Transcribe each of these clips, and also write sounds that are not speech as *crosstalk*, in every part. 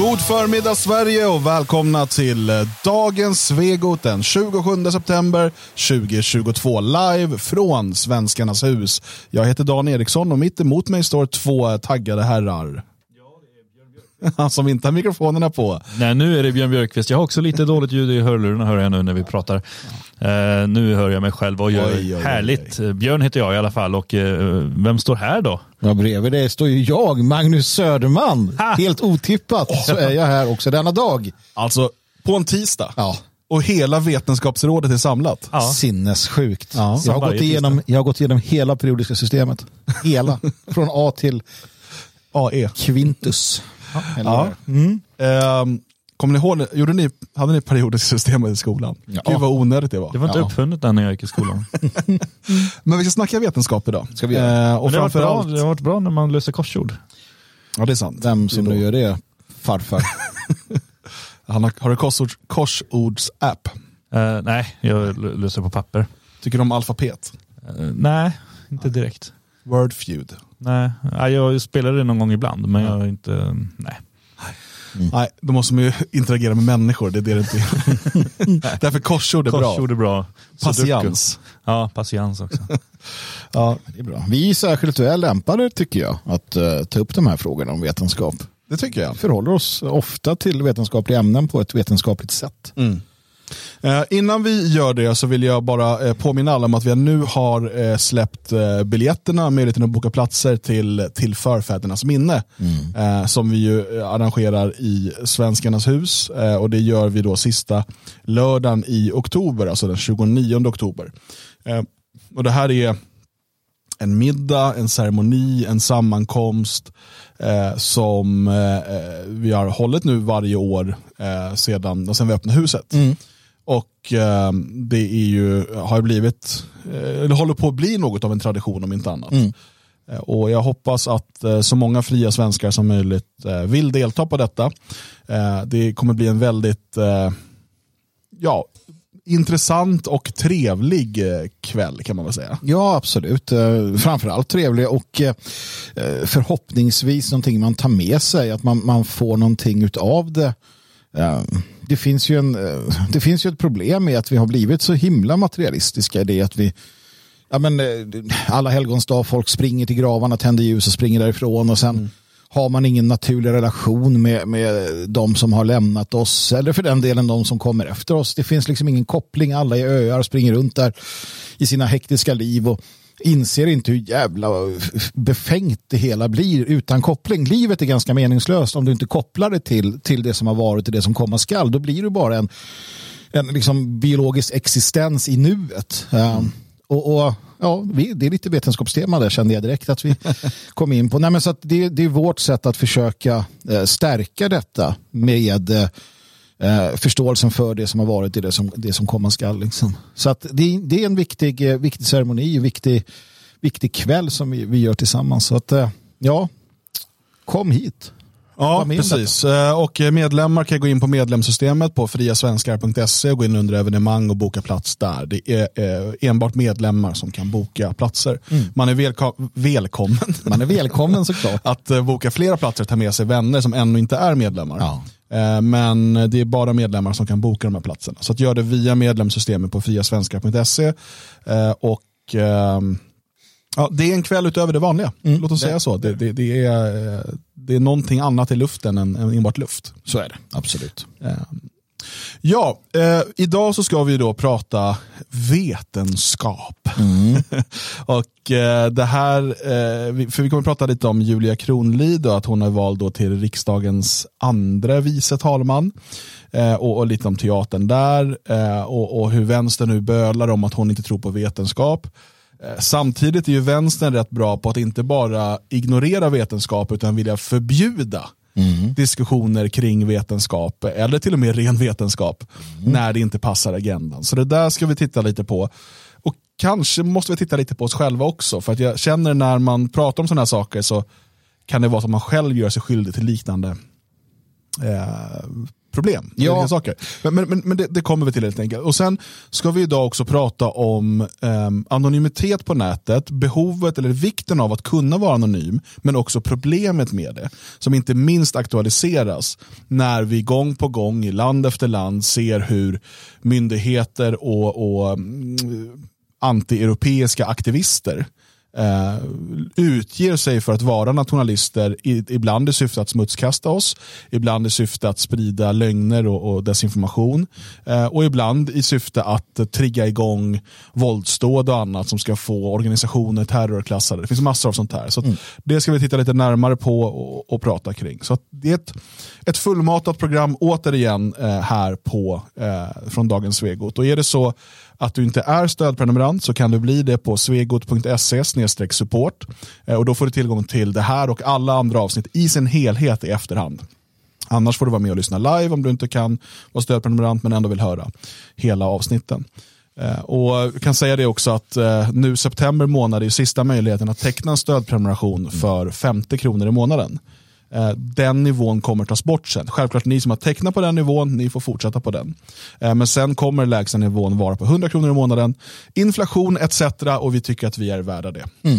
God förmiddag Sverige och välkomna till eh, dagens Svegot den 27 september 2022 live från Svenskarnas hus. Jag heter Dan Eriksson och mitt emot mig står två taggade herrar. *laughs* Han som inte har mikrofonerna på. Nej, nu är det Björn Björkqvist. Jag har också lite dåligt ljud i hörlurarna hör jag nu när vi pratar. Uh, nu hör jag mig själv och gör oj, oj, härligt. Oj. Björn heter jag i alla fall och uh, vem står här då? Ja, bredvid dig står ju jag, Magnus Söderman. Ha! Helt otippat oh. *laughs* så är jag här också denna dag. Alltså, på en tisdag. Ja. Och hela vetenskapsrådet är samlat. Ja. Sinnessjukt. Ja. Jag, har gått igenom, jag har gått igenom hela periodiska systemet. Hela. *laughs* Från A till AE. Quintus. Ja. Mm. Um, kommer ni ihåg, gjorde ni, hade ni periodiska systemet i skolan? Ja. Gud vad onödigt det var. Det var inte ja. uppfunnet när jag gick i skolan. *laughs* Men vi ska snacka vetenskap idag. Ska vi uh, och det, har bra, det har varit bra när man löser korsord. Ja det är sant. Vem som nu gör det, farfar. *laughs* Han har, har du korsords, korsordsapp? Uh, nej, jag löser på papper. Tycker du om alfabet? Uh, nej, inte direkt. Wordfeud? Nej, jag spelar det någon gång ibland, men jag inte, nej. Mm. Nej, då måste man ju interagera med människor, det är det det inte är. *laughs* Därför korsord är bra. Korsord är bra. Patiens. Ja, patiens också. *laughs* ja, det är bra. Vi är särskilt väl lämpade tycker jag att uh, ta upp de här frågorna om vetenskap. Det tycker jag. Förhåller oss ofta till vetenskapliga ämnen på ett vetenskapligt sätt. Mm. Eh, innan vi gör det så vill jag bara eh, påminna alla om att vi nu har eh, släppt eh, biljetterna, möjligheten att boka platser till, till förfädernas minne. Mm. Som vi ju arrangerar i Svenskarnas hus och det gör vi då sista lördagen i oktober, alltså den 29 oktober. och Det här är en middag, en ceremoni, en sammankomst eh, som eh, vi har hållit nu varje år eh, sedan, sedan vi öppnade huset. Mm. Och eh, det är ju, har blivit, eh, det håller på att bli något av en tradition om inte annat. Mm. Eh, och jag hoppas att så många fria svenskar som möjligt vill delta på detta. Det kommer bli en väldigt ja, intressant och trevlig kväll kan man väl säga. Ja, absolut. Framförallt trevlig och förhoppningsvis någonting man tar med sig. Att man, man får någonting av det det finns, ju en, eh, det finns ju ett problem med att vi har blivit så himla materialistiska i det att vi ja, men, eh, alla helgons dag, folk springer till gravarna, tänder ljus och springer därifrån och sen mm. har man ingen naturlig relation med, med de som har lämnat oss eller för den delen de som kommer efter oss. Det finns liksom ingen koppling, alla är öar, springer runt där i sina hektiska liv och inser inte hur jävla befängt det hela blir utan koppling. Livet är ganska meningslöst om du inte kopplar det till, till det som har varit och det som komma skall. Då blir det bara en, en liksom biologisk existens i nuet. Um, och, och, ja, vi, det är lite vetenskapstema där kände jag direkt att vi *laughs* kom in på. Nej, men så det, det är vårt sätt att försöka eh, stärka detta med eh, eh, förståelsen för det som har varit i det som, det som komma skall. Liksom. Så att det, det är en viktig, eh, viktig ceremoni, viktig, viktig kväll som vi, vi gör tillsammans. Så att, eh, ja, kom hit. Ja, precis. Eh, och medlemmar kan gå in på medlemssystemet på friasvenskar.se och gå in under evenemang och boka plats där. Det är enbart medlemmar som kan boka platser. Mm. Man är välko välkommen. *laughs* Man är välkommen såklart. att boka flera platser, ta med sig vänner som ännu inte är medlemmar. Ja. Eh, men det är bara medlemmar som kan boka de här platserna. Så att gör det via medlemssystemet på friasvenskar.se. Eh, och ja, det är en kväll utöver det vanliga. Mm, Låt oss det, säga så. Det, det, det, är, eh, det är någonting annat i luften än, än enbart luft. Så är det, absolut. Ehm, Ja, eh, idag så ska vi då prata vetenskap. Mm. *laughs* och eh, det här, eh, för vi kommer prata lite om Julia Kronlid och att hon är vald då till riksdagens andra vice talman. Eh, och, och, lite om teatern där eh, och, och hur vänstern nu bölar om att hon inte tror på vetenskap. Eh, samtidigt är ju vänstern rätt bra på att inte bara ignorera vetenskap utan vilja förbjuda mm. diskussioner kring vetenskap eller till och med ren vetenskap mm. när det inte passar agendan. Så det där ska vi titta lite på. Och kanske måste vi titta lite på oss själva också för att jag känner när man pratar om sådana här saker så kan det vara som att man själv gör sig skyldig till liknande eh, problem. Ja. Saker. Men, men, men det, det, kommer vi till helt enkelt. Och sen ska vi idag också prata om eh, anonymitet på nätet, behovet eller vikten av att kunna vara anonym, men också problemet med det. Som inte minst aktualiseras när vi gång på gång i land efter land ser hur myndigheter och, och mm, anti-europeiska aktivister Uh, utger sig för att vara nationalister, i, ibland i syfte att smutskasta oss, ibland i syfte att sprida lögner och, och desinformation uh, och ibland i syfte att uh, trigga igång våldsdåd och annat som ska få organisationer terrorklassade. Det finns massor av sånt här. Så mm. Det ska vi titta lite närmare på och, och prata kring. Så det är ett, ett fullmatat program återigen eh, här på, från Dagens Svegot. Och är det så att du inte är stödprenumerant så kan du bli det på svegot.se support eh, och då får du tillgång till det här och alla andra avsnitt i sin helhet i efterhand. Annars får du vara med och lyssna live om du inte kan vara stödprenumerant men ändå vill höra hela avsnitten. Eh, och jag kan säga det också att eh, nu september månad är sista möjligheten att teckna en stödprenumeration för 50 kronor i månaden. Eh, den nivån kommer tas bort sen. Självklart ni som har tecknat på den nivån, ni får fortsätta på den. Eh, men sen kommer lägsta nivån vara på 100 kronor i månaden. Inflation etc. och vi tycker att vi är värda det. Mm.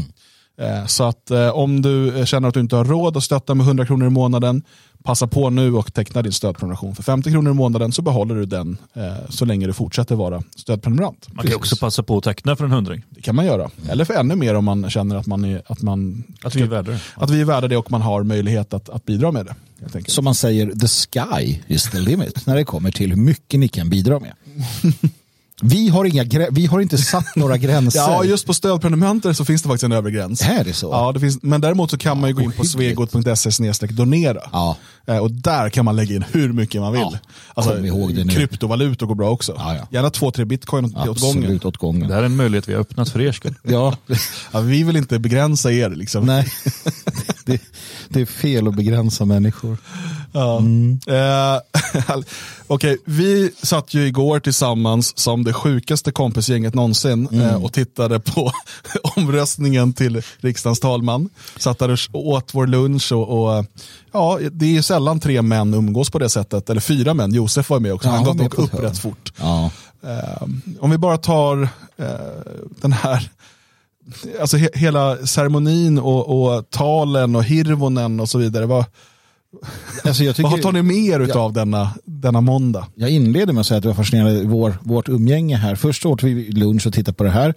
Eh, så att om du känner att du inte har råd att stötta med 100 kronor i månaden, passa på nu och teckna din stödprenumeration för 50 kronor i månaden så behåller du den eh, så länge du fortsätter vara stödprenumerant. Man kan Precis. också passa på att teckna för en hundring. Det kan man göra. Eller för ännu mer om man känner att, man är, att, man, att vi är värda det. Att vi är värda det och man har möjlighet att, att bidra med det. Som man säger, the sky is the limit när det kommer till hur mycket ni kan bidra med. *laughs* Vi har, inga, vi har inte satt några *laughs* gränser. ja, just på stödprenumeranter så finns det faktiskt en övre gräns. Är det så? Ja, det finns, men däremot så kan man ju gå in på svegot.se donera. Ja. Eh, och där kan man lägga in hur mycket man vill. Ja, alltså, ihåg det nu. Kryptovalutor går bra också. Ja, ja. Gärna två, tre bitcoin åt, åt gången. åt gången. Det här är en möjlighet vi har öppnat för er skull. ja. ja. vi vill inte begränsa er. Liksom. Nej, *laughs* det, det är fel att begränsa människor. Ja. Mm. Eh, *laughs* Okej, okay, vi satt ju igår tillsammans som det sjukaste kompisgänget någonsin mm. eh, och tittade på *laughs* omröstningen till riksdagens talman. Satt där och åt vår lunch och, och ja, det är ju sällan tre män umgås på det sättet, eller fyra män, Josef var med också, ja, han gav nog upp rätt fort. Ja. Eh, om vi bara tar eh, den här Alltså he hela ceremonin och, och, talen och hirvonen och så vidare. Vad, Alltså jag tycker, Vad tar ni mer ja, av denna, denna måndag? Jag inleder med att säga att det var fascinerande vår, vårt umgänge här. Först åt vi lunch och tittade på det här.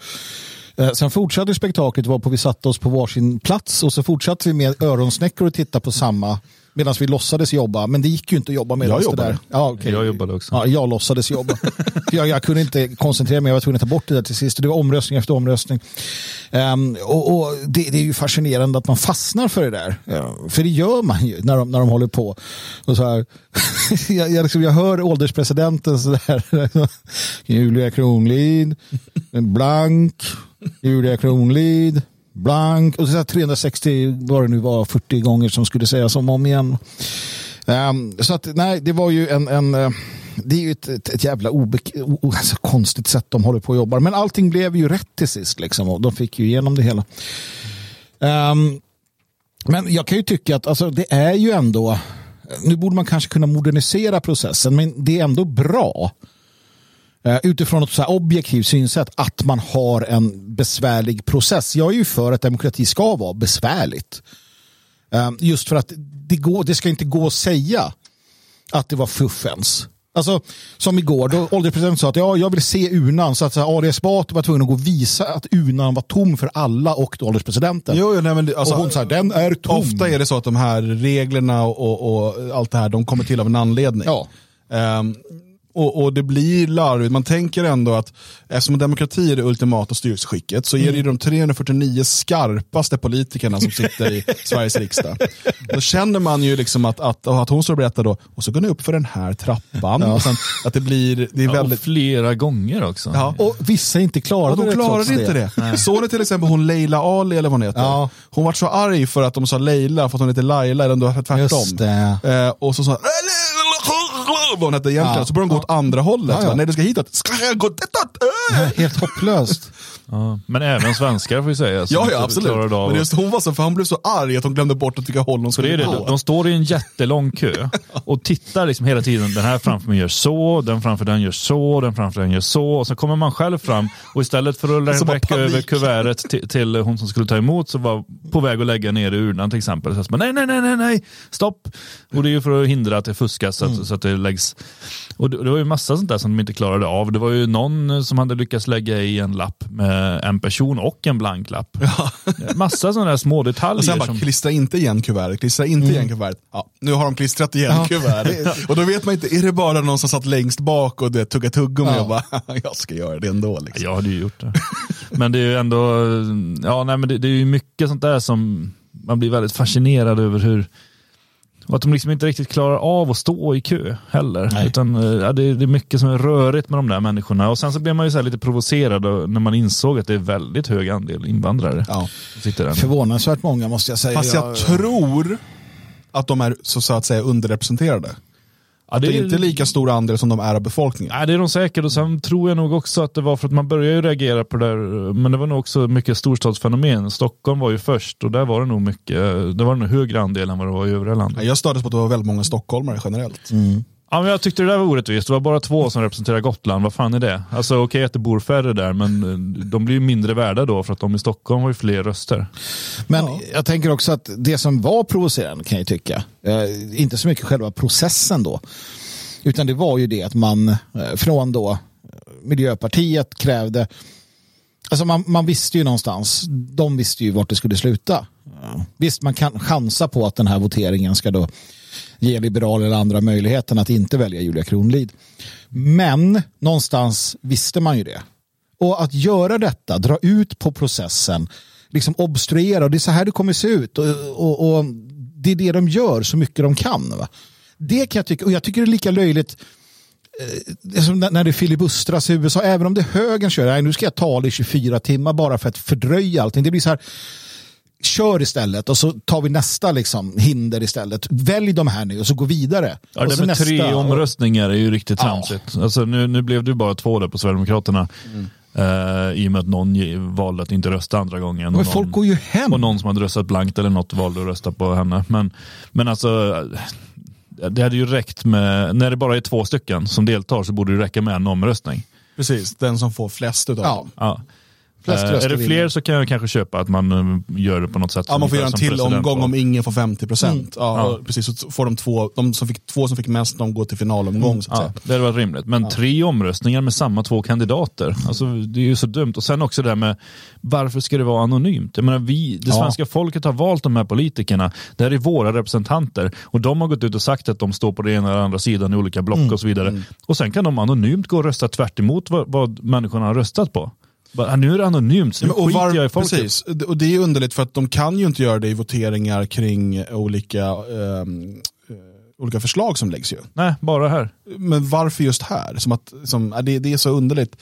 Eh, sen fortsatte spektaklet var på vi satte oss på varsin plats och så fortsatte vi med öronsnäckor och titta på samma medan vi låtsades jobba. Men det gick ju inte att jobba med jag jobbade. där. Ja, okay. Jag jobbade också. Ja, jag låtsades jobba. *laughs* jag, jag kunde inte koncentrera mig, jag var tvungen att ta bort det där till sist. Det var omröstning efter omröstning. Um, och, och det, det, är ju fascinerande att man fastnar för det där. Ja, för det gör man ju när de, när de håller på. Och så här, *laughs* jag, jag, liksom, jag hör ålderspresidenten sådär. *laughs* Julia Kronlid, blank, Julia Kronlid, blank och så 360 vad det nu var 40 gånger som skulle sägas om och om igen. Um, så att nej, det var ju en, en uh, det är ju ett, ett, ett jävla obek alltså, konstigt sätt de håller på och jobbar. Men allting blev ju rätt till sist liksom, och de fick ju igenom det hela. Um, men jag kan ju tycka att alltså, det är ju ändå, nu borde man kanske kunna modernisera processen, men det är ändå bra utifrån ett så här objektivt synsätt att man har en besvärlig process. Jag är ju för att demokrati ska vara besvärligt. Eh, just för att det, går, det ska inte gå att säga att det var fuffens. Alltså, som igår, då ålderspresidenten sa att ja, jag vill se urnan. Så att Ali Esbati var tvungen att gå och visa att urnan var tom för alla och ålderspresidenten. Jo, jo, nej, men alltså, och hon sa den är tom. Ofta är det så att de här reglerna och, och, och allt det här, de kommer till av en anledning. Ja. Um, och, och, det blir larvigt. Man tänker ändå att eftersom demokrati är det ultimata styrelseskicket så är det ju de 349 skarpaste politikerna som sitter i *laughs* Sveriges riksdag. Då känner man ju liksom att, att, att hon står och berättar då, och så går ni upp för den här trappan. Ja. Sen, att det blir, det är väldigt... Ja, flera gånger också. Ja. Och vissa inte klarade och de klarade det. inte det. Nej. Såg ni till exempel hon Leila Ali eller vad hon heter? Ja. Hon var så arg för att de sa Leila för att hon heter Laila, eller ändå tvärtom. Just det. Eh, och så sa vad hon hette egentligen. Ja. Så började hon gå åt andra hållet. Ja, ja. Nej, du ska hitåt. Ska jag gå ditåt? Äh. Helt hopplöst. *laughs* Ja, men även svenskar får vi säga. Ja, ja absolut. Men just hon var så, för han blev så arg att hon glömde bort att vilka håll hon skulle det är det. De står i en jättelång kö och tittar liksom hela tiden. Den här framför mig gör så, den framför den gör så, den framför den gör så. Och så kommer man själv fram och istället för att räcka över kuvertet till, till, hon som skulle ta emot så var på väg att lägga ner i urnan till exempel. Så man, nej, nej, nej, nej, nej, stopp. Och det är ju för att hindra att det fuskas så att, mm. så att det läggs. Och det, det var ju massa sånt där som de inte klarade av. Det var ju någon som hade lyckats lägga i en lapp med en person och en blank lapp. Ja. Massa sådana där små detaljer. Och sen bara, som... klistra inte igen kuvertet, klistra inte mm. igen kuvertet. Ja, nu har de klistrat igen ja. kuvertet. *laughs* och då vet man inte, är det bara någon som satt längst bak och det tugga tuggummi ja. och bara, *laughs* jag ska göra det ändå. Liksom. Jag hade ju gjort det. men det är ju ändå, ja nej men det, det är ju mycket sånt där som man blir väldigt fascinerad över hur och att de liksom inte riktigt klarar av att stå i kö heller. Utan, eh, ja, det, det, är mycket som är rörigt med de där människorna. Och sen så blev man ju så lite provocerad när man insåg att det är väldigt hög andel invandrare. Ja. Sitter där. Förvånansvärt många måste jag säga. Fast jag, jag tror att de är så, så att säga underrepresenterade. Ja, det, det, är inte lika stor andel som de är av befolkningen. Nej, det är de säkert och sen tror jag nog också att det var för att man började reagera på det där, men det var nog också mycket storstadsfenomen. Stockholm var ju först och där var det nog mycket, det var en högre andel än vad det var i övriga landet. Jag stördes på att det var väldigt många stockholmare generellt. Mm. Ja, men jag tyckte det där var orättvist. Det var bara två som representerar Gotland. Vad fan är det? Alltså okej okay, att det bor färre där, men eh, de blir ju mindre värda då för att de i Stockholm har ju fler röster. Men ja. jag tänker också att det som var provocerande kan jag tycka, eh, inte så mycket själva processen då, utan det var ju det att man eh, från då eh, Miljöpartiet krävde Alltså man, man visste ju någonstans, de visste ju vart det skulle sluta. Visst, man kan chansa på att den här voteringen ska då ge liberaler eller andra möjligheten att inte välja Julia Kronlid. Men någonstans visste man ju det. Och att göra detta, dra ut på processen, liksom obstruera, och det är så här det kommer se ut. Och, och, och det är det de gör så mycket de kan. Va? Det kan jag tycka, och jag tycker det är lika löjligt eh, som när det filibustras i USA, även om det är högern kör, nej, nu ska jag tala i 24 timmar bara för att fördröja allting. Det blir så här, kör istället och så tar vi nästa liksom, hinder istället. Välj de här nu och så gå vidare. Ja, det med nästa... tre omröstningar är ju riktigt ja. tramsigt. Alltså, nu, nu blev det bara två där på Sverigedemokraterna. Mm. Uh, I och med att någon valde att inte rösta andra gången. Men folk någon, går ju hem. Och någon som hade röstat blankt eller något valde att rösta på henne. Men, men alltså, det hade ju räckt med, när det bara är två stycken som deltar så borde det räcka med en omröstning. Precis, den som får flest utav ja. dem. Ja. Äh, är det fler så kan jag kanske köpa att man uh, gör det på något sätt. Ja, man får göra en till omgång om ingen får 50 procent. Mm. Ja, ja. Precis, så får de två, de som fick, två som fick mest, de går till finalomgång. Mm. Så att ja, säga. det hade varit rimligt. Men ja. tre omröstningar med samma två kandidater, alltså, det är ju så dumt. Och sen också det här med varför ska det vara anonymt? Jag menar, vi, det svenska folket har valt de här politikerna. Det här är våra representanter och de har gått ut och sagt att de står på den ena eller andra sidan i olika block mm. och så vidare. Mm. Och sen kan de anonymt gå och rösta tvärt vad, vad människorna har röstat på. Nu är det anonymt, så nu och var, jag i folket. Precis, och det är underligt för att de kan ju inte göra det i voteringar kring olika, um, olika förslag som läggs ju. Nej, bara här. Men varför just här? Som att, som, det, det är så underligt.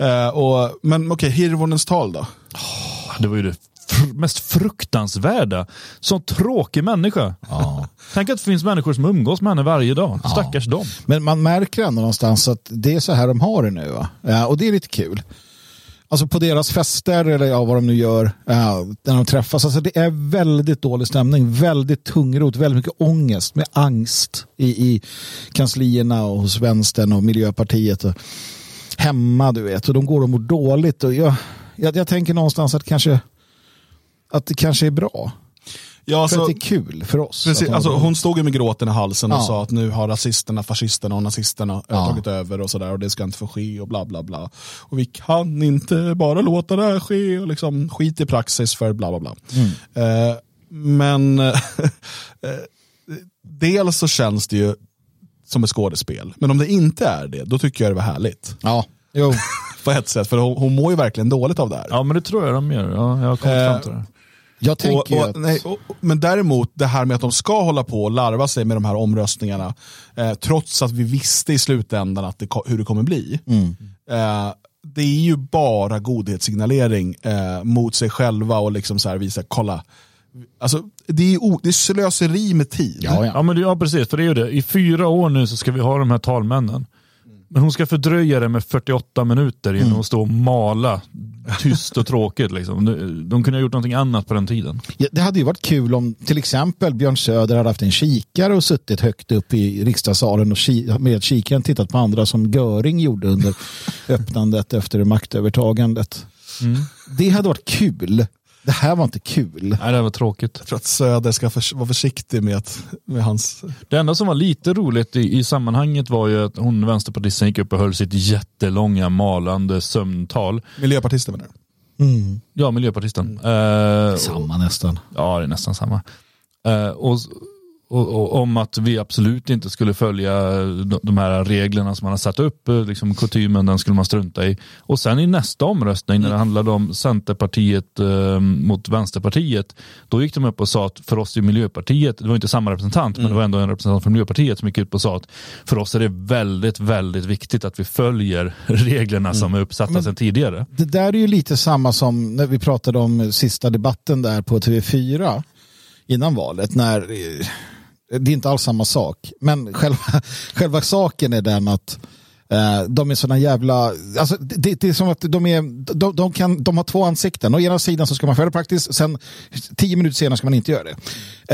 Uh, och, men okej, okay, Hirvonens tal då? Oh, det var ju det fr mest fruktansvärda. Så tråkig människa. Ja. *laughs* Tänk att det finns människor som umgås med henne varje dag. Stackars ja. dem. Men man märker ändå någonstans att det är så här de har det nu. Va? Ja, och det är lite kul. Alltså på deras fester eller ja, vad de nu gör eh, när de träffas. Alltså det är väldigt dålig stämning, väldigt tungrot, väldigt mycket ångest med angst i, i kanslierna och hos vänstern och Miljöpartiet. Och hemma du vet och de går och mår dåligt. Och jag, jag, jag tänker någonstans att, kanske, att det kanske är bra. Ja, för att alltså- det är kul för oss. Precis, alltså, hon stod ju med gråten i halsen och ja. sa att nu har rasisterna, fascisterna och nazisterna ja. tagit över och sådär och det ska inte få ske och bla bla bla. Och vi kan inte bara låta det här ske och liksom skit i praxis för bla bla bla. Mm. Eh, men *laughs* eh, dels så känns det ju som ett skådespel. Men om det inte är det, då tycker jag det var härligt. Ja, jo. *laughs* På ett sätt, för hon, hon mår ju verkligen dåligt av det här. Ja, men det tror jag de gör. Ja, jag har kommit fram till det. Jag tänker och, och, att... nej, och, men däremot det här med att de ska hålla på och larva sig med de här omröstningarna, eh, trots att vi visste i slutändan att det, hur det kommer bli. Mm. Eh, det är ju bara godhetssignalering eh, mot sig själva och liksom så här visa, kolla, Alltså, det, är o, det är slöseri med tid. Ja, ja. ja, men det, ja, precis. För det är ju det. I fyra år nu så ska vi ha de här talmännen. Men hon ska fördröja det med 48 minuter genom mm. att stå och mala tyst och tråkigt. Liksom. De, de kunde ha gjort någonting annat på den tiden. Ja, det hade ju varit kul om till exempel Björn Söder hade haft en kikare och suttit högt upp i riksdagssalen och ki med kikaren tittat på andra som Göring gjorde under *laughs* öppnandet efter maktövertagandet. Mm. Det hade varit kul. Det här var inte kul. Nej, det var tråkigt. Jag tror att Söder ska för, vara försiktig med, att, med hans... Det enda som var lite roligt i, i sammanhanget var ju att hon vänsterpartisten gick upp och höll sitt jättelånga malande sömntal. Miljöpartisten menar du? Mm. Ja, miljöpartisten. Mm. Uh, samma nästan. Ja, det är nästan samma. Uh, och och, och, om att vi absolut inte skulle följa de, de här reglerna som man har satt upp, eh, liksom kutymen, den skulle man strunta i. Och sen i nästa omröstning när det handlade om Centerpartiet eh, mot Vänsterpartiet, då gick de upp och sa att för oss i Miljöpartiet, det var inte samma representant, mm. men det var ändå en representant för Miljöpartiet som gick ut och sa att för oss är det väldigt, väldigt viktigt att vi följer *laughs* reglerna mm. som är uppsatta sedan tidigare. Det där är ju lite samma som när vi pratade om sista debatten där på TV4 innan valet när eh, det är inte alls samma sak. Men själva, *laughs* själva saken är den att eh, de är sådana jävla... Alltså, det, det, är som att de, är, de, de, kan, de har två ansikten. Å ena sidan så ska man följa praktiskt, sen tio minuter senare ska man inte göra det.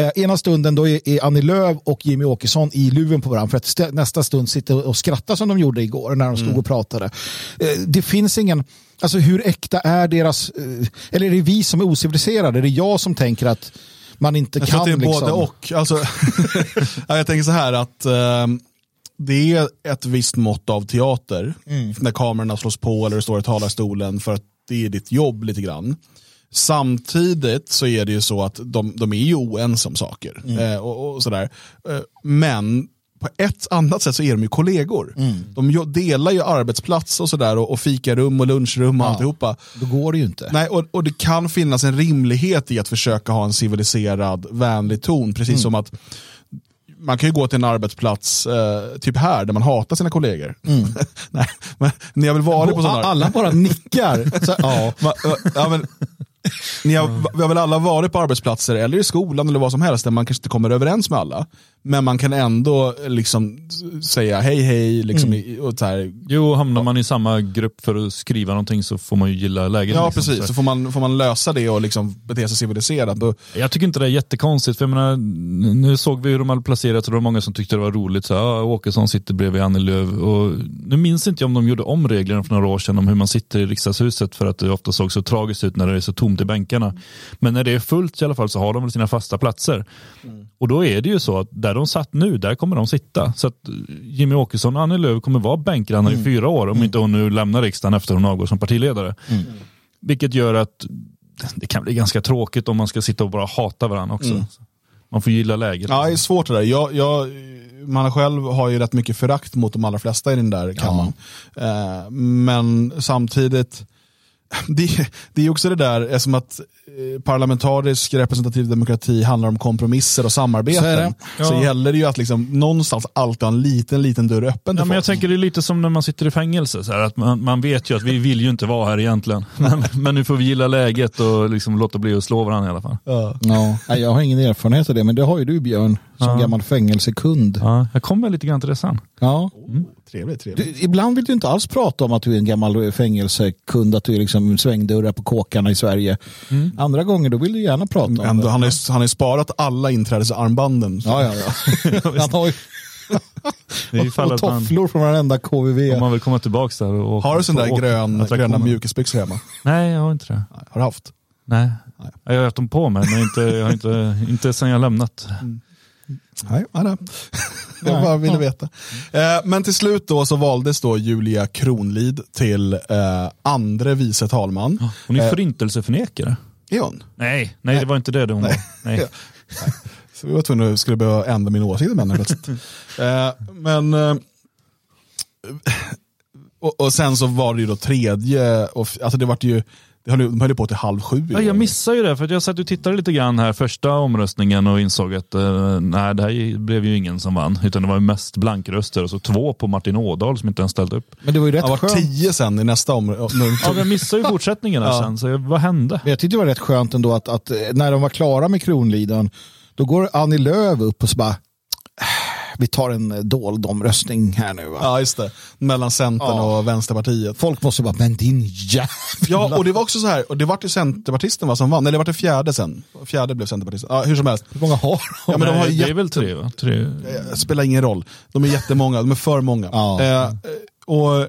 Eh, ena stunden då är, är Annie Lööf och Jimmy Åkesson i luven på varandra för att st nästa stund sitter och skrattar som de gjorde igår när de stod mm. och pratade. Eh, det finns ingen... Alltså hur äkta är deras... Eh, eller är det vi som är ociviliserade? Är det jag som tänker att man inte jag kan. Jag tror att det är liksom. både och. Alltså, *laughs* jag tänker så här att eh, det är ett visst mått av teater mm. när kamerorna slås på eller du står i talarstolen för att det är ditt jobb lite grann. Samtidigt så är det ju så att de, de är ju oense om saker. Mm. Eh, och, och, sådär. Eh, men på ett annat sätt så är de ju kollegor. Mm. De delar ju arbetsplats och sådär och, och fikarum och lunchrum och ja, alltihopa. Då går det ju inte. Nej, och, och det kan finnas en rimlighet i att försöka ha en civiliserad, vänlig ton. Precis mm. som att man kan ju gå till en arbetsplats, eh, typ här, där man hatar sina kollegor. Mm. *laughs* Nej, men ni har väl varit på sådana? Alla bara nickar. *laughs* Så, ja. ja, men, ni har, vi har väl alla varit på arbetsplatser eller i skolan eller vad som helst där man kanske inte kommer överens med alla. Men man kan ändå liksom säga hej hej. Liksom, mm. och så här. Jo, hamnar man i samma grupp för att skriva någonting så får man ju gilla läget. Ja, liksom, precis. Så. så, får, man, får man lösa det och liksom bete sig civiliserat. Då... Jag tycker inte det är jättekonstigt. För jag menar, nu såg vi hur de hade placerat och det var många som tyckte det var roligt. Så, ja, Åkesson sitter bredvid Annie Lööf. Och nu minns inte jag om de gjorde om reglerna för några år sedan om hur man sitter i riksdagshuset för att det ofta såg så tragiskt ut när det är så tomt i bänkarna. Men när det är fullt i alla fall så har de väl sina fasta platser. Mm. Och då är det ju så att där de satt nu, där kommer de sitta. Så att Jimmy Åkesson och Annie Lööf kommer vara bänkgrannar mm. i fyra år om mm. inte hon nu lämnar riksdagen efter hon avgår som partiledare. Mm. Vilket gör att det kan bli ganska tråkigt om man ska sitta och bara hata varandra också. Mm. Man får gilla läget. Ja, det är svårt det där. Jag, jag, man själv har ju rätt mycket förakt mot de allra flesta i den där kammaren. Ja. Eh, men samtidigt, det, det är också det där, som att parlamentarisk representativ demokrati handlar om kompromisser och samarbeten. Så, ja. så gäller det ju att liksom någonstans alltid ha en liten, liten dörr öppen. Ja, men jag tänker det är lite som när man sitter i fängelse. Så här, att man, man vet ju att vi vill ju inte vara här egentligen. *laughs* Men, men nu får vi gilla läget och liksom låta bli att slå varandra i alla fall. Ja. Ja. Jag har ingen erfarenhet av det, men det har ju du Björn, som ja. gammal fängelsekund. Ja, jag kommer lite grann till det sen. Ja. Mm. Trevligt, trevligt. Du, ibland vill du inte alls prata om att du är en gammal fängelsekund, att du är liksom svängdörrar på kåkarna i Sverige. Mm. Andra gånger då vill du gärna prata om Ändå, det. Han har, han har sparat alla inträdesarmbanden. Ja, ja, ja. *laughs* *laughs* han har ju... och, och tofflor man, från varenda KVV. Om man vill komma tillbaka där. Och, har du sån där grön, gröna mjukisbyxor hemma? Nej, jag har inte det. Har du haft? Nej. Nej. Jag har haft dem på mig, men inte, jag har inte, inte sen jag lämnat. Mm. Nej, nej. *laughs* Jag bara ville veta. Eh, men till slut då så valdes då Julia Kronlid till eh, andre vice talman. Hon är eh, förintelseförnekare. Är hon? Nej, nej, det var inte det hon nej. var. Nej. *laughs* Så vi var tvungna att skulle behöva ändra min åsikt med henne *laughs* Men och, och, sen så var det ju då tredje, och, alltså det var ju de höll, höll på till halv sju. Ja, jag missade ju det, för jag satt och tittade lite grann här första omröstningen och insåg att eh, nej, det här blev ju ingen som vann. Utan det var mest blankröster och så två på Martin Ådahl som inte ens ställde upp. Men det var ju rätt det var tio sen i nästa omröstning. ja, jag missade ju *laughs* fortsättningen ja. sen, så vad hände? Men jag tyckte det var rätt skönt ändå att, att när de var klara med Kronliden, då går Annie Lööf upp och så bara vi tar en dold omröstning här nu. Va? Ja, just det. Mellan Centern Ja. och Vänsterpartiet. Folk måste bara, men din jävla... Ja, och det var också så här, och det var ju Centerpartisten va, som vann, eller det var det fjärde sen. Fjärde blev Centerpartisten. Ja, hur som helst. Hur många har de? Ja, men de har Nej, det jätte- är väl tre va? Tre. Det spelar ingen roll. De är jättemånga, de är för många. Ja. Eh, och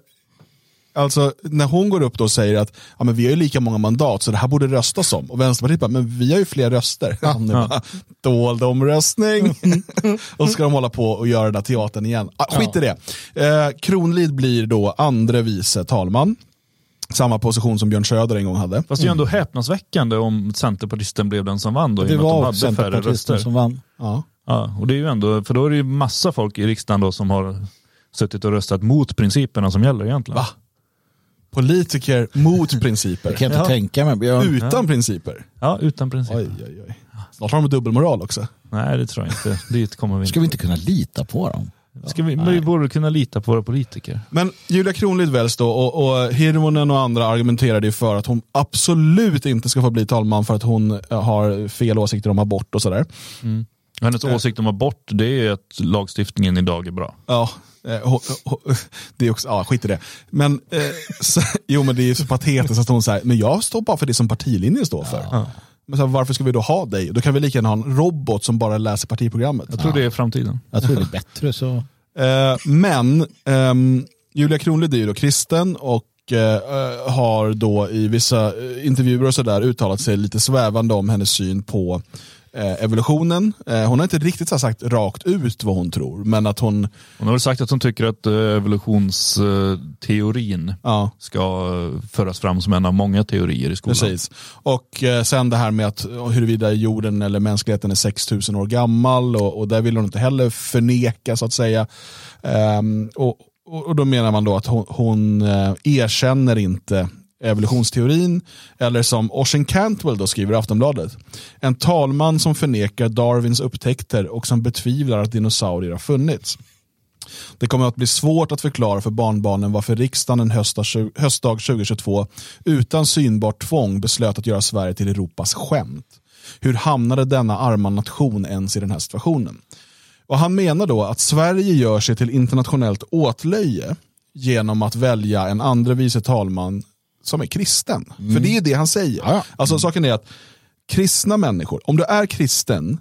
Alltså när hon går upp då och säger att ja, men vi har ju lika många mandat så det här borde röstas om. Och Vänsterpartiet bara, men vi har ju fler röster. Ja. Bara, Dold omröstning. *laughs* och så ska de hålla på och göra den där teatern igen. Ah, skit i det. Eh, Kronlid blir då andre vice talman. Samma position som Björn Söder en gång hade. Fast det är ju ändå häpnadsväckande om centerpartisten blev den som vann då. Det de var färre Centerpartisten som vann. Ja. Ja, och det är ju ändå, för då är det ju massa folk i riksdagen då som har suttit och röstat mot principerna som gäller egentligen. Va? Politiker mot principer. Jag kan inte Ja. tänka mig. Björn. Utan principer. Ja, utan principer. Oj, oj, oj. Snart har de dubbelmoral också. Nej, det tror jag inte. Dit kommer vi inte. Ska vi inte kunna lita på dem? Ska vi, men vi borde kunna lita på våra politiker. Men Julia Kronlid väljs då och, och Hirvonen och andra argumenterade ju för att hon absolut inte ska få bli talman för att hon eh, har fel åsikter om abort och sådär. Hennes åsikt om abort, det är att lagstiftningen idag är bra. Ja, eh, ho- ho- *laughs* det är också, ja skit i det. Men, eh, *laughs* så, jo men det är ju så patetiskt att hon säger, men jag står bara för det som partilinjen står för. Men så, här, varför ska vi då ha dig? Då kan vi lika gärna ha en robot som bara läser partiprogrammet. Jag tror det är framtiden. Jag tror det är bättre så. Eh, men ehm, Julia Kronlid är ju då kristen och eh, har då i vissa eh, intervjuer och sådär uttalat sig lite svävande om hennes syn på eh, evolutionen. Eh, hon har inte riktigt så sagt rakt ut vad hon tror, men att hon, Hon har sagt att hon tycker att eh, evolutionsteorin ja, ska eh, föras fram som en av många teorier i skolan. Precis. Och eh, sen det här med att eh, huruvida jorden eller mänskligheten är 6000 år gammal och, och där vill hon inte heller förneka så att säga. Ehm, och, och då menar man då att hon, hon eh, erkänner inte evolutionsteorin eller som Oshin Cantwell då skriver i Aftonbladet. En talman som förnekar Darwins upptäckter och som betvivlar att dinosaurier har funnits. Det kommer att bli svårt att förklara för barnbarnen varför riksdagen en höstdag, höstdag 2022 utan synbart tvång beslöt att göra Sverige till Europas skämt. Hur hamnade denna arma nation ens i den här situationen? Och Han menar då att Sverige gör sig till internationellt åtlöje genom att välja en andre vice talman som är kristen. För det är det han säger. Ja, ja. Alltså saken är att kristna människor, om du är kristen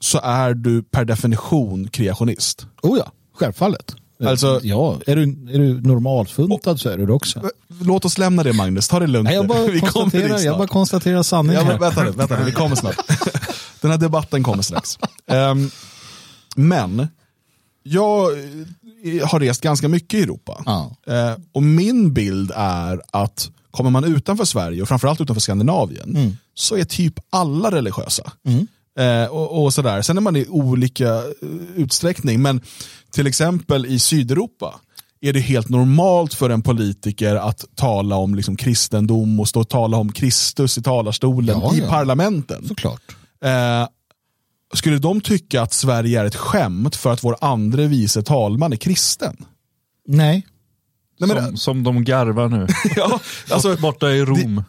så är du per definition kreationist. Oh ja, självfallet. Alltså- ja, är du, är du normalfuntad så är du det också. Låt oss lämna det Magnus, ta det lugnt. Nej, jag, bara *laughs* Vi konstaterar, jag bara konstaterar sanningen. Ja, vänta nu, vänta nu, vi kommer snart. *laughs* Den här debatten kommer strax. Ehm, men, jag eh, har rest ganska mycket i Europa. Ja. Eh, och min bild är att kommer man utanför Sverige och framförallt utanför Skandinavien Mm. så är typ alla religiösa. Eh, och, och sådär. Sen är man i olika eh, utsträckning, men till exempel i Sydeuropa är det helt normalt för en politiker att tala om liksom kristendom och stå och tala om Kristus i talarstolen Ja, i ja. parlamenten. Såklart. Eh, skulle de tycka att Sverige är ett skämt för att vår andre vice talman är kristen? Nej. Nej, men, Som, som de garvar nu. *laughs* ja, alltså, Borta i Rom. Eh,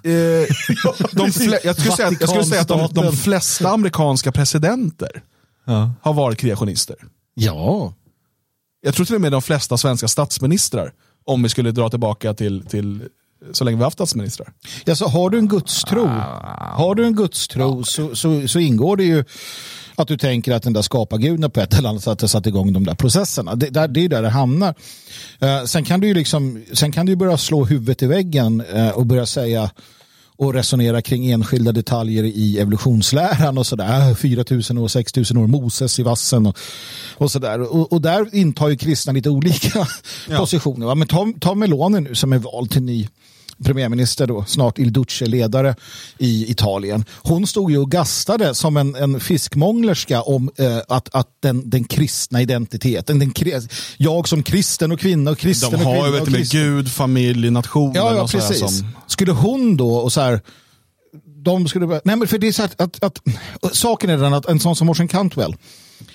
de flä- jag, skulle säga, att- jag skulle säga att de, de flesta amerikanska presidenter Ja. har varit kreationister. Ja. Jag tror till och med de flesta svenska statsministrar, om vi skulle dra tillbaka till, till så länge vi har haft statsministrar. Alltså, har du en gudstro, har du en gudstro så, så, så ingår det ju att du tänker att den där skaparguden på ett eller annat sätt har satt igång de där processerna. Det, där, det är där det hamnar. Eh, sen kan du ju liksom, sen kan du börja slå huvudet i väggen eh, och börja säga och resonera kring enskilda detaljer i evolutionsläran och sådär. 4000 år, 6000 år, Moses i vassen och, och sådär. Och, och där intar ju kristna lite olika positioner. Va? Men ta, ta Meloni nu som är vald till ny premiärminister då, snart Il Duce-ledare i Italien. Hon stod ju och gastade som en, en fiskmånglerska om eh, att, att den, den kristna identiteten, den, jag som kristen och kvinna och kristen De och har kvinna ju vet och du, med. Gud, familj, nation. Ja, ja precis. Som, Skulle hon då och så här, de skulle börja, nej men för det är så att, att, att saken är den att en sån som Morsen Cantwell,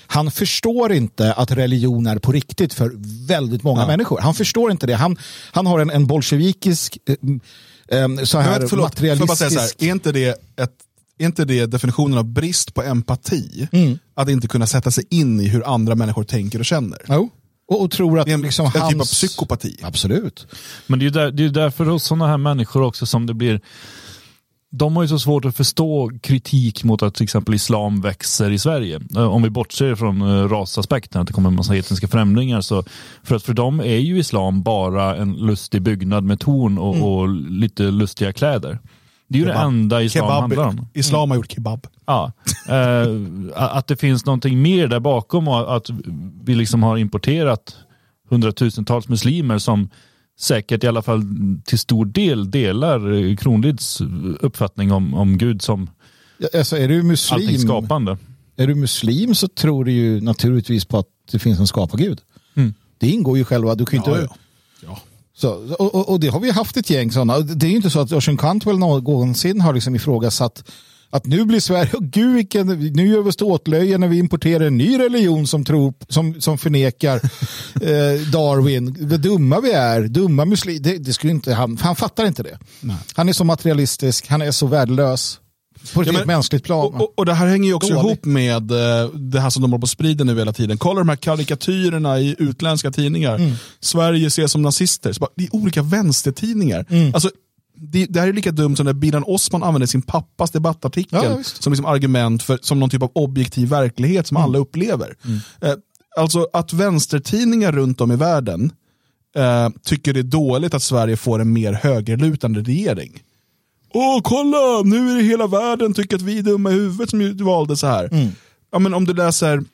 han förstår inte att religion är på riktigt för väldigt många människor. Han förstår inte det. Han, han har en, en bolsjevikisk, eh, eh, så här men, förlåt, materialistisk... så här, är inte det ett är inte det definitionen av brist på empati? Mm. Att inte kunna sätta sig in i hur andra människor tänker och känner. Jo. Och, och tror att Det är en, liksom en hans... typ av psykopati. Absolut. Men det är ju där, det är ju därför hos sådana här människor också som det blir de har ju så svårt att förstå kritik mot att till exempel islam växer i Sverige. Eh, Om vi bortser från eh, rasaspekten, att det kommer en massa etniska främlingar. Så för att för dem är ju islam bara en lustig byggnad med torn och, och lite lustiga kläder. Det är ju det Kebab. enda islam handlar om. Islam har gjort kebab. Ja, eh, att det finns någonting mer där bakom och att vi liksom har importerat hundratusentals muslimer som säkert i alla fall till stor del delar Kronlids uppfattning om, om Gud som Ja, Alltså, är du allting muslim, skapande. är du muslim så tror du ju naturligtvis på att det finns en skapargud. Mm. Det ingår ju själva, du kan ju inte... Ja, ja. Ja. Så, och, och, och det har vi haft ett gäng sådana. Det är ju inte så att Ocean Cantwell någonsin har liksom ifrågasatt att nu blir Sverige, oh, gud vilken, nu gör vi ståtlöje när vi importerar en ny religion som, tror, som, som förnekar *laughs* eh, Darwin. Vad dumma vi är, dumma muslimer. Det, det skulle inte, han, han fattar inte det. Han är så materialistisk, han är så värdelös. På ett Ja, men- mänskligt plan. Och, och, och det här hänger ju också Dålig. ihop med eh, det här som de håller på att sprida nu hela tiden. Kolla de här karikatyrerna i utländska tidningar. Mm. Sverige ses som nazister. Bara, det är olika vänstertidningar. Mm. Alltså, det, det här är lika dumt som när Bilan Osman använder sin pappas debattartikel Ja, som liksom argument för som någon typ av objektiv verklighet som alla upplever. Eh, alltså att vänstertidningar runt om i världen eh, tycker det är dåligt att Sverige får en mer högerlutande regering. Åh, kolla! Nu är det hela världen tycker att vi är dumma i huvudet som valde så här. Ja, men om du läser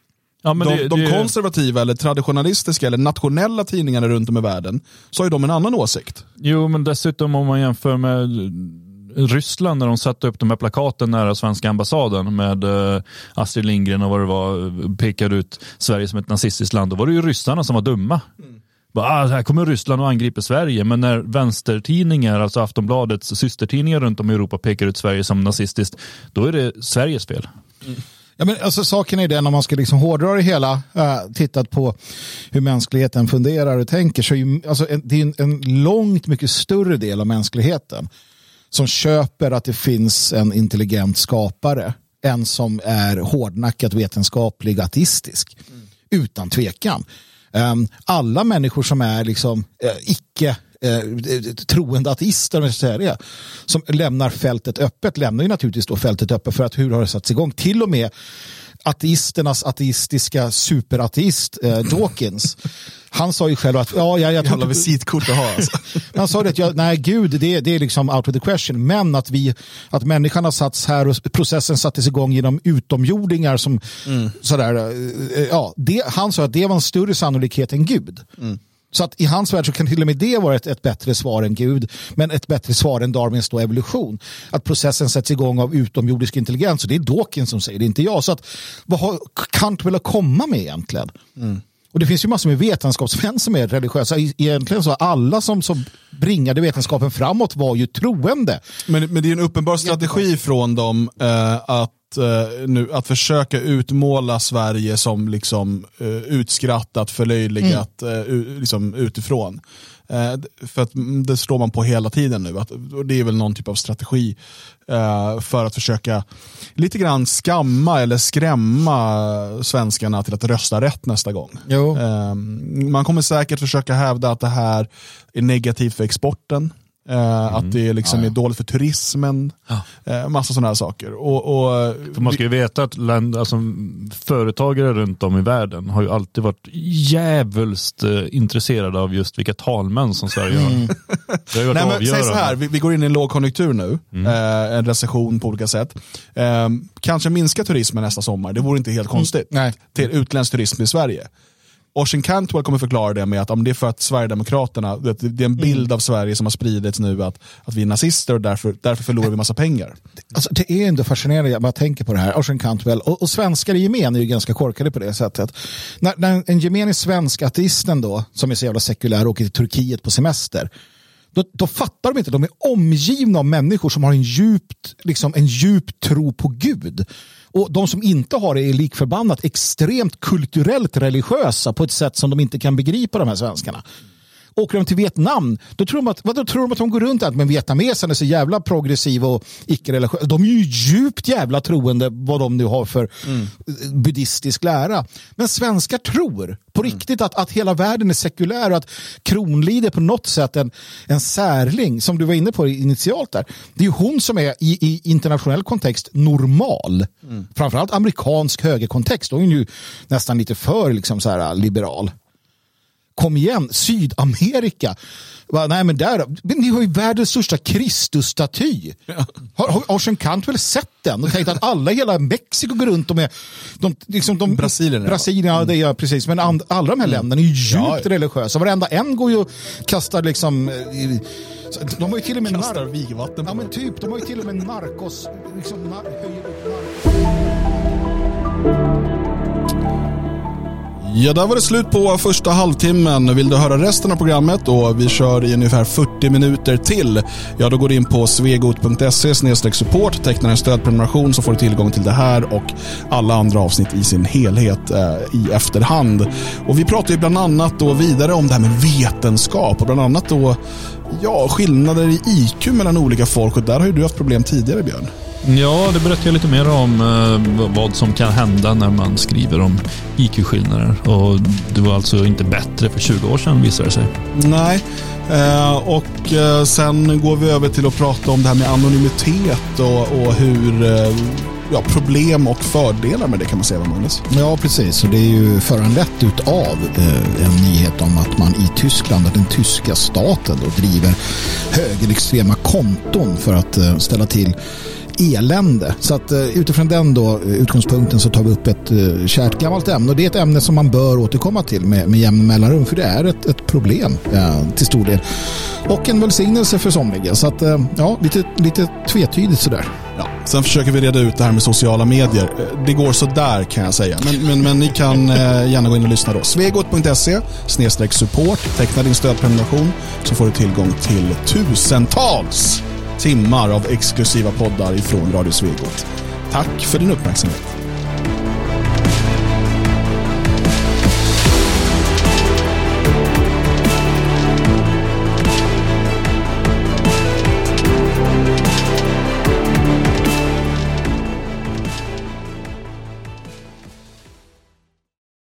Ja, men de, det, de konservativa eller traditionalistiska eller nationella tidningarna runt om i världen så har ju de en annan åsikt. Jo, men dessutom om man jämför med Ryssland när de satte upp de här plakaten nära svenska ambassaden med eh, Astrid Lindgren och vad det var, pekade ut Sverige som ett nazistiskt land. Då var det ju ryssarna som var dumma. Bara, ah, här kommer Ryssland och angriper Sverige. Men när vänstertidningar, alltså Aftonbladets systertidningar runt om i Europa pekar ut Sverige som nazistiskt, då är det Sveriges fel. Ja, men alltså, saken är den om man ska liksom hårdra det hela, äh, tittat på hur mänskligheten funderar och tänker, så är ju, alltså, en, det är en, en långt mycket större del av mänskligheten som köper att det finns en intelligent skapare än som är hårdnackat vetenskaplig ateistisk. Utan tvekan. Um, alla människor som är liksom eh, icke eh, troende ateister, om jag ska säga det, som lämnar fältet öppet, lämnar ju naturligtvis då fältet öppet för att hur har det satts igång? Till och med ateisternas ateistiska superateist eh, Dawkins, han sa ju själv att ja, jag, jag Jävla visitkort att ha alltså. *laughs* han sa det att jag, nej gud, det, det är liksom out of the question. Men att, vi, att människan har satts här och processen sattes igång genom utomjordingar som sådär, eh, ja, det, han sa att det var en större sannolikhet än Gud. Så att i hans värld så kan till och med det vara ett, ett bättre svar än Gud, men ett bättre svar än Darwins då evolution. Att processen sätts igång av utomjordisk intelligens, och det är Dawkins som säger det, inte jag. Så att, vad har Kant väl att komma med egentligen? Och det finns ju massor med vetenskapsmän som är religiösa. Egentligen så alla som, som bringade vetenskapen framåt var ju troende. Men, men det är en uppenbar strategi från dem eh, att, eh, nu, att försöka utmåla Sverige som liksom, eh, utskrattat, förlöjligat Mm. eh, liksom, utifrån. Eh, för att mm, det slår man på hela tiden nu. Att, det är väl någon typ av strategi eh, för att försöka lite grann skamma eller skrämma svenskarna till att rösta rätt nästa gång. Jo. Eh, man kommer säkert försöka hävda att det här är negativt för exporten. Eh, Att det liksom är dåligt för turismen. Eh, massa sådana här saker. Och, och, För man ska ju veta att land, alltså, företagare runt om i världen har ju alltid varit djävulskt eh, intresserade av just vilka talmän som Sverige har. Det har ju varit Nej, men, säg så här, vi, vi går in i en lågkonjunktur nu, eh, en recession på olika sätt. Eh, kanske minska turismen nästa sommar, det vore inte helt konstigt. Nej. Till utländsk turism i Sverige. Ocean Cantwell kommer förklara det med att om det är för att Sverigedemokraterna, det, det är en bild av Sverige som har spridits nu att, att vi är nazister och därför, därför förlorar vi massa pengar. Alltså, det är ändå fascinerande, jag bara tänker på det här. Ocean Cantwell och, och svenskar i gemen är ju ganska korkade på det sättet. När, när en gemene svensk ateisten då, som är så jävla sekulär, åker till Turkiet på semester, då, då fattar de inte, de är omgivna av människor som har en, djupt, liksom, en djup tro på Gud. Och de som inte har det är likförbannat extremt kulturellt religiösa på ett sätt som de inte kan begripa de här svenskarna. Åker de till Vietnam, då tror de att, vad, då tror de, att de går runt att men vietnameserna är så jävla progressiva och icke-religiösa. De är ju djupt jävla troende vad de nu har för mm. buddhistisk lära. Men svenskar tror på mm. riktigt att, att hela världen är sekulär och att Kronlid är på något sätt en, en särling, som du var inne på initialt där. Det är ju hon som är i, i internationell kontext normal. Mm. Framförallt amerikansk högerkontext. Då är hon ju nästan lite för liksom, så här, liberal kom igen, Sydamerika. nej men där, men ni har ju världens största Kristusstaty. Ja. Har, har Ocean Cantwell sett den och tänkt att alla i hela Mexiko går runt och med de, liksom de, Brasilien. Brasilien, ja, det är precis. Men and, alla de här mm. länderna är ju djupt ja. religiösa. Varenda en går ju och kastar liksom i, de har ju till och med Kastar vigvatten Ja men typ, de har ju till och med narkos, liksom, nar Ja, där var det slut på första halvtimmen. Vill du höra resten av programmet och vi kör i ungefär 40 minuter till, ja då går du in på svegot.se support, tecknar en stödprenumeration så får du tillgång till det här och alla andra avsnitt i sin helhet eh, i efterhand. Och vi pratar ju bland annat då vidare om det här med vetenskap och bland annat då ja, skillnader i IQ mellan olika folk och där har ju du haft problem tidigare Björn. Ja, det berättar jag lite mer om eh, vad som kan hända när man skriver om IQ-skillnader. Och det var alltså inte bättre för 20 år sedan visade det sig. Nej, eh, och eh, sen går vi över till att prata om det här med anonymitet och, och hur ja, problem och fördelar med det kan man säga, Magnus. Ja, precis. Och det är ju föranlett av eh, en nyhet om att man i Tyskland, att den tyska staten då driver högerextrema konton för att eh, ställa till elände. Så att eh, utifrån den då, eh, utgångspunkten så tar vi upp ett eh, kärt gammalt ämne och det är ett ämne som man bör återkomma till med, med jämna mellanrum för det är ett, ett problem eh, till stor del. Och en välsignelse för somliga. Så att ja, lite, lite tvetydigt sådär. Ja, sen försöker vi reda ut det här med sociala medier. Det går sådär kan jag säga. Men, men, men ni kan gärna gå in och lyssna då. Svegot.se support. Teckna din stödprenumeration så får du tillgång till tusentals timmar av exklusiva poddar ifrån Radio Svegot. Tack för din uppmärksamhet.